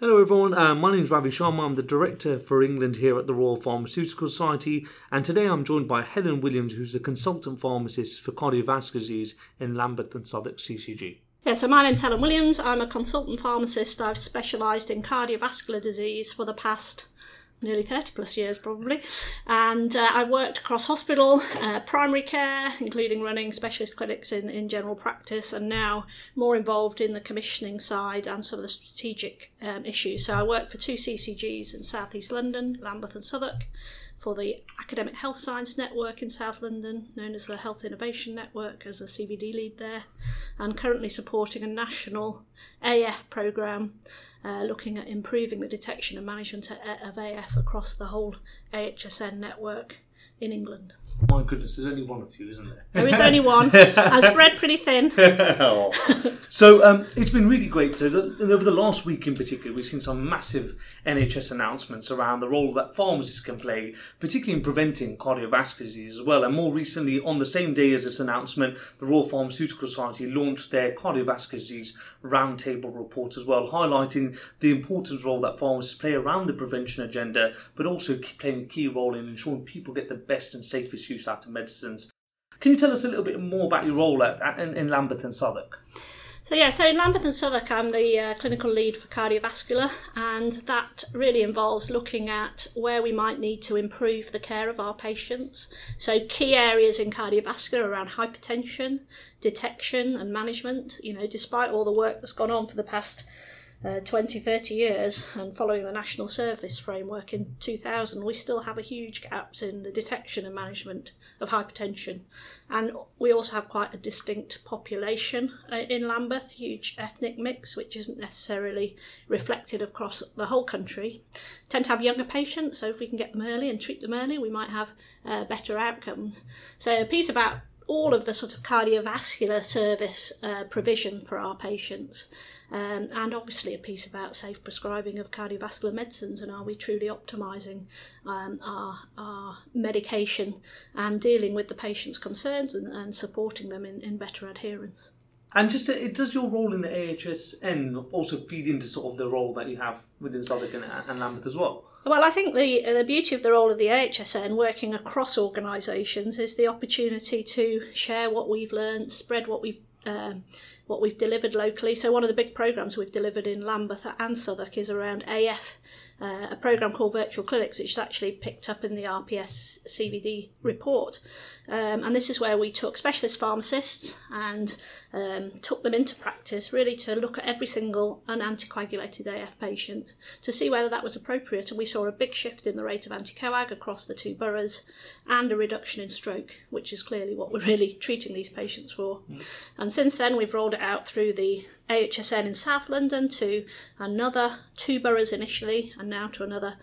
Hello everyone, uh, my name is Ravi Sharma. I'm the Director for England here at the Royal Pharmaceutical Society, and today I'm joined by Helen Williams, who's the Consultant Pharmacist for Cardiovascular Disease in Lambeth and Southwark CCG. Yeah, so my name's Helen Williams. I'm a consultant pharmacist. I've specialised in cardiovascular disease for the past nearly 30 plus years probably. And uh, i've worked across hospital uh, primary care including running specialist clinics in, in general practice and now more involved in the commissioning side and some of the strategic um, issues. So i work for two ccgs in southeast london lambeth and southwark for the Academic Health Science Network in South London, known as the Health Innovation Network, as a CVD lead there, and currently supporting a national AF programme uh, looking at improving the detection and management of AF across the whole AHSN network in England. My goodness, there's only one of you, isn't there? There is only one. I'm spread pretty thin. oh. So um, it's been really great. So the, over the last week in particular, we've seen some massive NHS announcements around the role that pharmacists can play, particularly in preventing cardiovascular disease as well. And more recently, on the same day as this announcement, the Royal Pharmaceutical Society launched their cardiovascular disease roundtable report as well, highlighting the important role that pharmacists play around the prevention agenda, but also playing a key role in ensuring people get the best and safest use out of medicines. Can you tell us a little bit more about your role at, at in, in, Lambeth and Southwark? So yeah, so in Lambeth and Southwark, I'm the uh, clinical lead for cardiovascular, and that really involves looking at where we might need to improve the care of our patients. So key areas in cardiovascular around hypertension, detection, and management. You know, despite all the work that's gone on for the past uh, 20, 30 years, and following the National Service Framework in 2000, we still have a huge gaps in the detection and management of hypertension. And we also have quite a distinct population uh, in Lambeth, huge ethnic mix, which isn't necessarily reflected across the whole country. Tend to have younger patients, so if we can get them early and treat them early, we might have uh, better outcomes. So, a piece about all of the sort of cardiovascular service uh, provision for our patients. Um, and obviously a piece about safe prescribing of cardiovascular medicines and are we truly optimising um, our, our medication and dealing with the patient's concerns and, and supporting them in, in better adherence. And just it does your role in the AHSN also feed into sort of the role that you have within Southwark and, and Lambeth as well? Well, I think the the beauty of the role of the AHSN working across organisations is the opportunity to share what we've learned, spread what we've um, what we've delivered locally. So one of the big programs we've delivered in Lambeth and Southwark is around AF uh, a program called Virtual Clinics, which is actually picked up in the RPS CVD report. Um, and this is where we took specialist pharmacists and um, took them into practice really to look at every single unanticoagulated AF patient to see whether that was appropriate. And we saw a big shift in the rate of anticoag across the two boroughs and a reduction in stroke, which is clearly what we're really treating these patients for. Mm. And since then, we've rolled it out through the AHSN in South London to another two boroughs initially, and now to another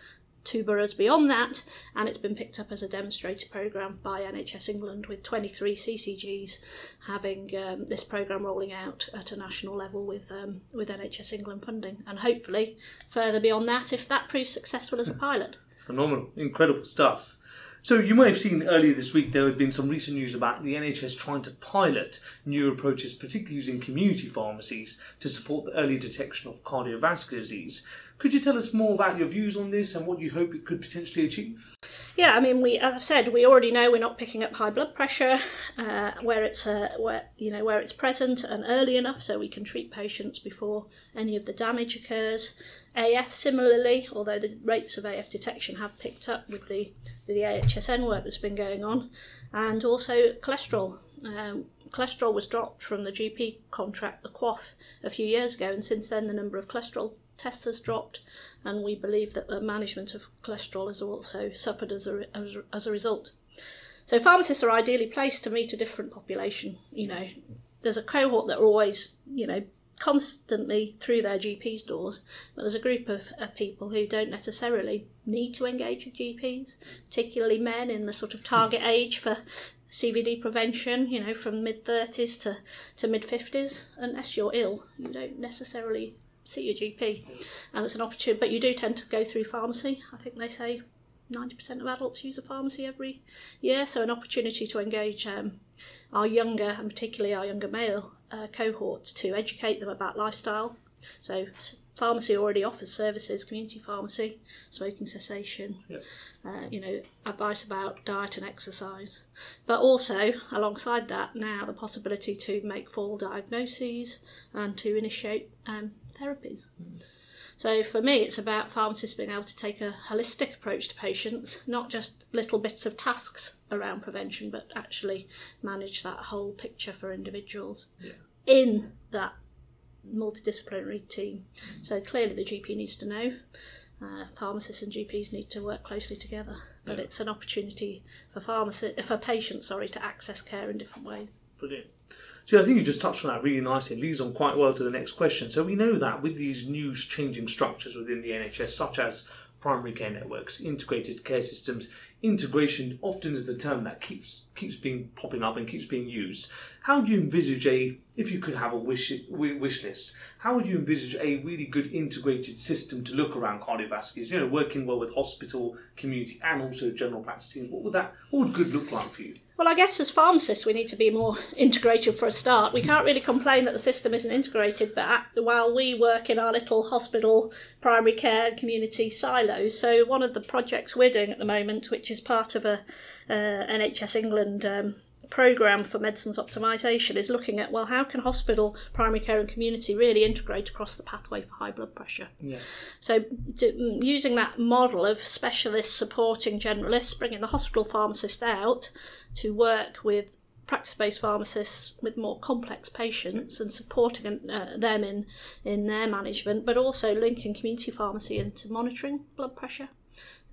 two boroughs beyond that, and it's been picked up as a demonstrator programme by NHS England with 23 CCGs having um, this programme rolling out at a national level with um, with NHS England funding, and hopefully further beyond that if that proves successful as a pilot. Phenomenal, incredible stuff. So you may have seen earlier this week there had been some recent news about the NHS trying to pilot new approaches, particularly using community pharmacies to support the early detection of cardiovascular disease. Could you tell us more about your views on this and what you hope it could potentially achieve? Yeah, I mean, we, as I've said, we already know we're not picking up high blood pressure uh, where it's uh, where you know where it's present and early enough, so we can treat patients before any of the damage occurs. AF similarly, although the rates of AF detection have picked up with the, the AHSN work that's been going on, and also cholesterol. Um, cholesterol was dropped from the GP contract, the QOF, a few years ago, and since then the number of cholesterol tests has dropped, and we believe that the management of cholesterol has also suffered as a, as, as a result. So pharmacists are ideally placed to meet a different population. You know, there's a cohort that are always, you know, constantly through their GP's doors, but there's a group of, of, people who don't necessarily need to engage with GPs, particularly men in the sort of target hmm. age for CVD prevention, you know, from mid 30s to, to mid 50s. Unless you're ill, you don't necessarily see your GP, and it's an opportunity, but you do tend to go through pharmacy. I think they say 90% of adults use a pharmacy every year, so an opportunity to engage um, our younger, and particularly our younger male uh, cohorts to educate them about lifestyle. So pharmacy already offers services, community pharmacy, smoking cessation, Yeah. uh, you know, advice about diet and exercise. But also, alongside that, now the possibility to make full diagnoses and to initiate um, therapies. So for me, it's about pharmacists being able to take a holistic approach to patients, not just little bits of tasks around prevention, but actually manage that whole picture for individuals Yeah. in that multidisciplinary team. So clearly, the GP needs to know. Uh, pharmacists and GPs need to work closely together, but Yeah. it's an opportunity for pharmacy for patients, sorry, to access care in different ways. Brilliant. So I think you just touched on that really nicely. It leads on quite well to the next question. So we know that with these new changing structures within the NHS, such as primary care networks, integrated care systems, integration often is the term that keeps keeps being popping up and keeps being used. How do you envisage a if you could have a wish wish list? How would you envisage a really good integrated system to look around cardiovasculars? You know, working well with hospital, community, and also general practice teams. What would that what would good look like for you? Well, I guess as pharmacists, we need to be more integrated for a start. We can't really complain that the system isn't integrated, but while we work in our little hospital, primary care, and community silos, so one of the projects we're doing at the moment, which is part of a uh, NHS England um, program for medicines optimisation, is looking at well, how can hospital, primary care, and community really integrate across the pathway for high blood pressure? Yeah. So, mm, using that model of specialists supporting generalists, bringing the hospital pharmacist out to work with practice based pharmacists with more complex patients and supporting uh, them in, in their management, but also linking community pharmacy into monitoring blood pressure.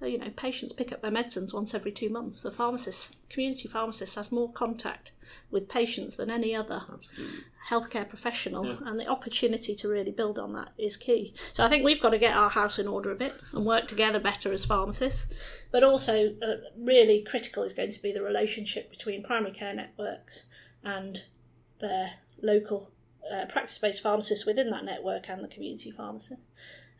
You know, patients pick up their medicines once every two months. The pharmacist, community pharmacist, has more contact with patients than any other Absolutely. healthcare professional, Yeah. and the opportunity to really build on that is key. So I think we've got to get our house in order a bit and work together better as pharmacists. But also, uh, really critical is going to be the relationship between primary care networks and their local uh, practice based pharmacists within that network and the community pharmacist,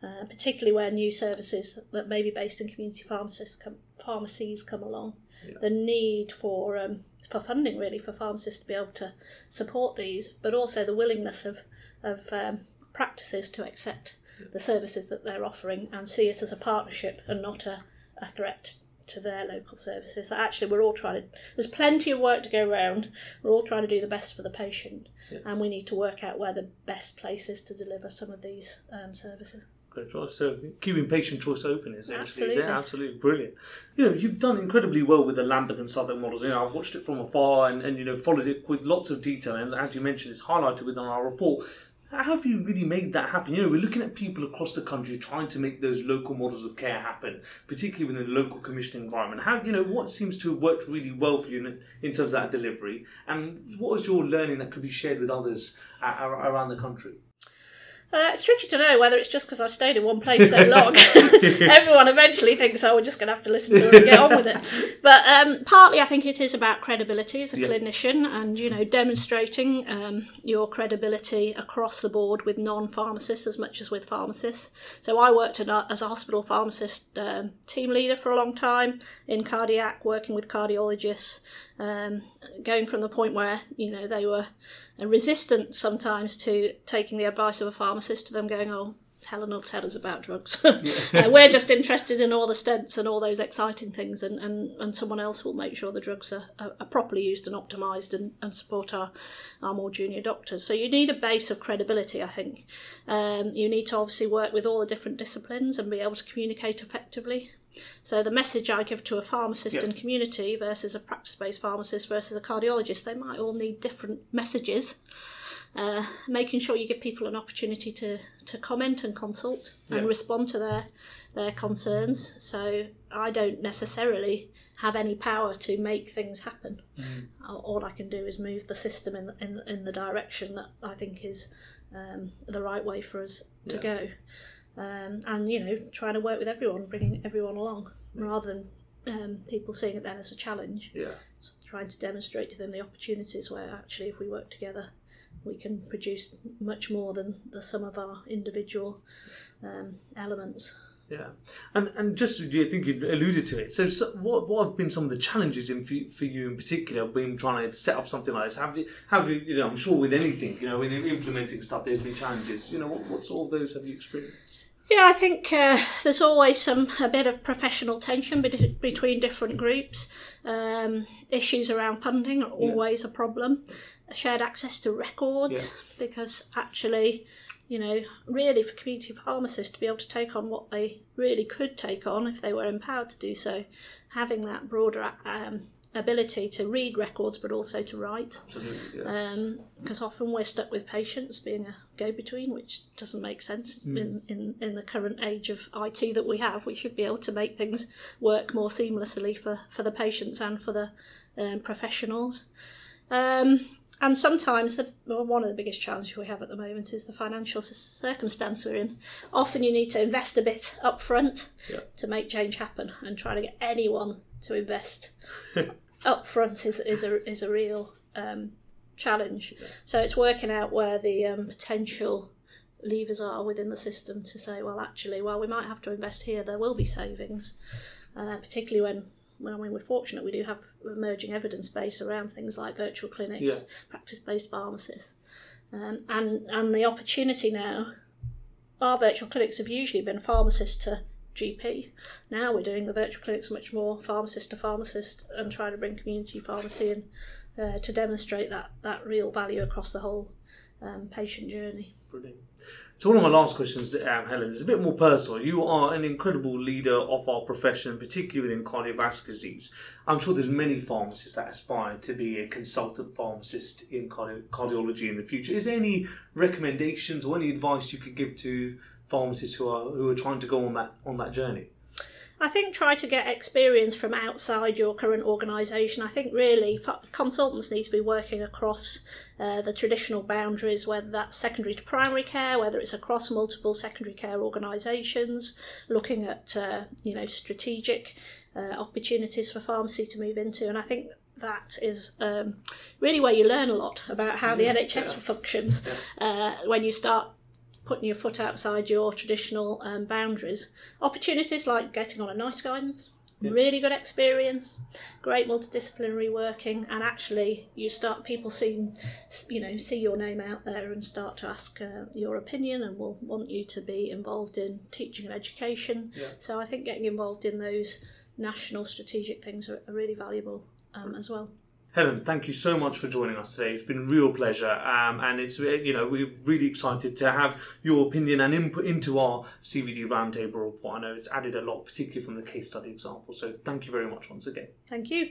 Uh, particularly where new services that may be based in community pharmacists come, pharmacies come along, Yeah. the need for um, for funding really for pharmacists to be able to support these, but also the willingness of of um, practices to accept the services that they're offering and see us as a partnership and not a, a threat to their local services. That actually we're all trying to. There's plenty of work to go around. We're all trying to do the best for the patient, Yeah. and we need to work out where the best place is to deliver some of these um, services. Great choice. So keeping patient choice open is Absolutely. yeah, absolutely brilliant. You know, you've done incredibly well with the Lambeth and Southwark models. You know, I've watched it from afar and, and you know followed it with lots of detail. And as you mentioned, it's highlighted within our report. How have you really made that happen? You know, we're looking at people across the country trying to make those local models of care happen, particularly within the local commissioning environment. How you know what seems to have worked really well for you in, in terms of that delivery, and what is your learning that could be shared with others around the country? Uh, it's tricky to know whether it's just because I've stayed in one place so long. Everyone eventually thinks, oh, we're just going to have to listen to it and get on with it. But um, partly, I think it is about credibility as a Yeah. clinician and, you know, demonstrating um, your credibility across the board with non-pharmacists as much as with pharmacists. So I worked a, as a hospital pharmacist um, team leader for a long time in cardiac, working with cardiologists, um, going from the point where, you know, they were resistant sometimes to taking the advice of a pharmacist to them going, oh, Helen will tell us about drugs. uh, we're just interested in all the stents and all those exciting things, and, and, and someone else will make sure the drugs are, are, are properly used and optimised and, and support our, our more junior doctors. So you need a base of credibility, I think. Um, you need to obviously work with all the different disciplines and be able to communicate effectively. So the message I give to a pharmacist Yeah. in community versus a practice-based pharmacist versus a cardiologist, they might all need different messages. Uh, making sure you give people an opportunity to, to comment and consult and Yeah. respond to their their concerns. So I don't necessarily have any power to make things happen. All- All I can do is move the system in in, in the direction that I think is um, the right way for us to go. Um, and you know, trying to work with everyone, bringing everyone along, rather than um, people seeing it then as a challenge. Yeah. So trying to demonstrate to them the opportunities where actually, if we work together, we can produce much more than the sum of our individual um, elements. Yeah, and and just I think you alluded to it. So, so what what have been some of the challenges in for, for you in particular when trying to set up something like this? Have you have you you know I'm sure with anything you know when you're implementing stuff there's been challenges. You know what what sort of those have you experienced? Yeah, I think uh, there's always some a bit of professional tension be- between different groups. Um, issues around funding are always yeah. a problem. Shared access to records yeah. because actually you know, really for community pharmacists to be able to take on what they really could take on if they were empowered to do so, having that broader um, ability to read records but also to write. Absolutely, Because um, often we're stuck with patients being a go between, which doesn't make sense mm. in, in, in the current age of IT that we have. We should be able to make things work more seamlessly for, for the patients and for the um, professionals. Um, and sometimes the, well, one of the biggest challenges we have at the moment is the financial circumstance we're in. Often you need to invest a bit up front yeah. to make change happen, and trying to get anyone to invest up front is, is, a, is a real um, challenge. Yeah. So it's working out where the um, potential levers are within the system to say, well, actually, while we might have to invest here, there will be savings, uh, particularly when well, I mean, we're fortunate we do have emerging evidence base around things like virtual clinics, yeah. practice based pharmacists, um, and and the opportunity now. Our virtual clinics have usually been pharmacist to GP. Now we're doing the virtual clinics much more pharmacist to pharmacist and trying to bring community pharmacy in uh, to demonstrate that, that real value across the whole um, patient journey. Brilliant. So one of my last questions, um, Helen, is a bit more personal. You are an incredible leader of our profession, particularly within cardiovascular disease. I'm sure there's many pharmacists that aspire to be a consultant pharmacist in cardi- cardiology in the future. Is there any recommendations or any advice you could give to pharmacists who are who are trying to go on that on that journey? I think try to get experience from outside your current organisation. I think really consultants need to be working across uh, the traditional boundaries, whether that's secondary to primary care, whether it's across multiple secondary care organisations, looking at uh, you know strategic uh, opportunities for pharmacy to move into. And I think that is um, really where you learn a lot about how the NHS yeah. functions. Uh, when you start putting your foot outside your traditional um, boundaries. Opportunities like getting on a NICE guidance, yeah. really good experience, great multidisciplinary working, and actually you start people seeing, you know, see your name out there and start to ask uh, your opinion and will want you to be involved in teaching and education. Yeah. So I think getting involved in those national strategic things are, are really valuable um, as well. Helen, thank you so much for joining us today. It's been a real pleasure, um, and it's you know we're really excited to have your opinion and input into our CVD roundtable report. I know it's added a lot, particularly from the case study example. So thank you very much once again. Thank you.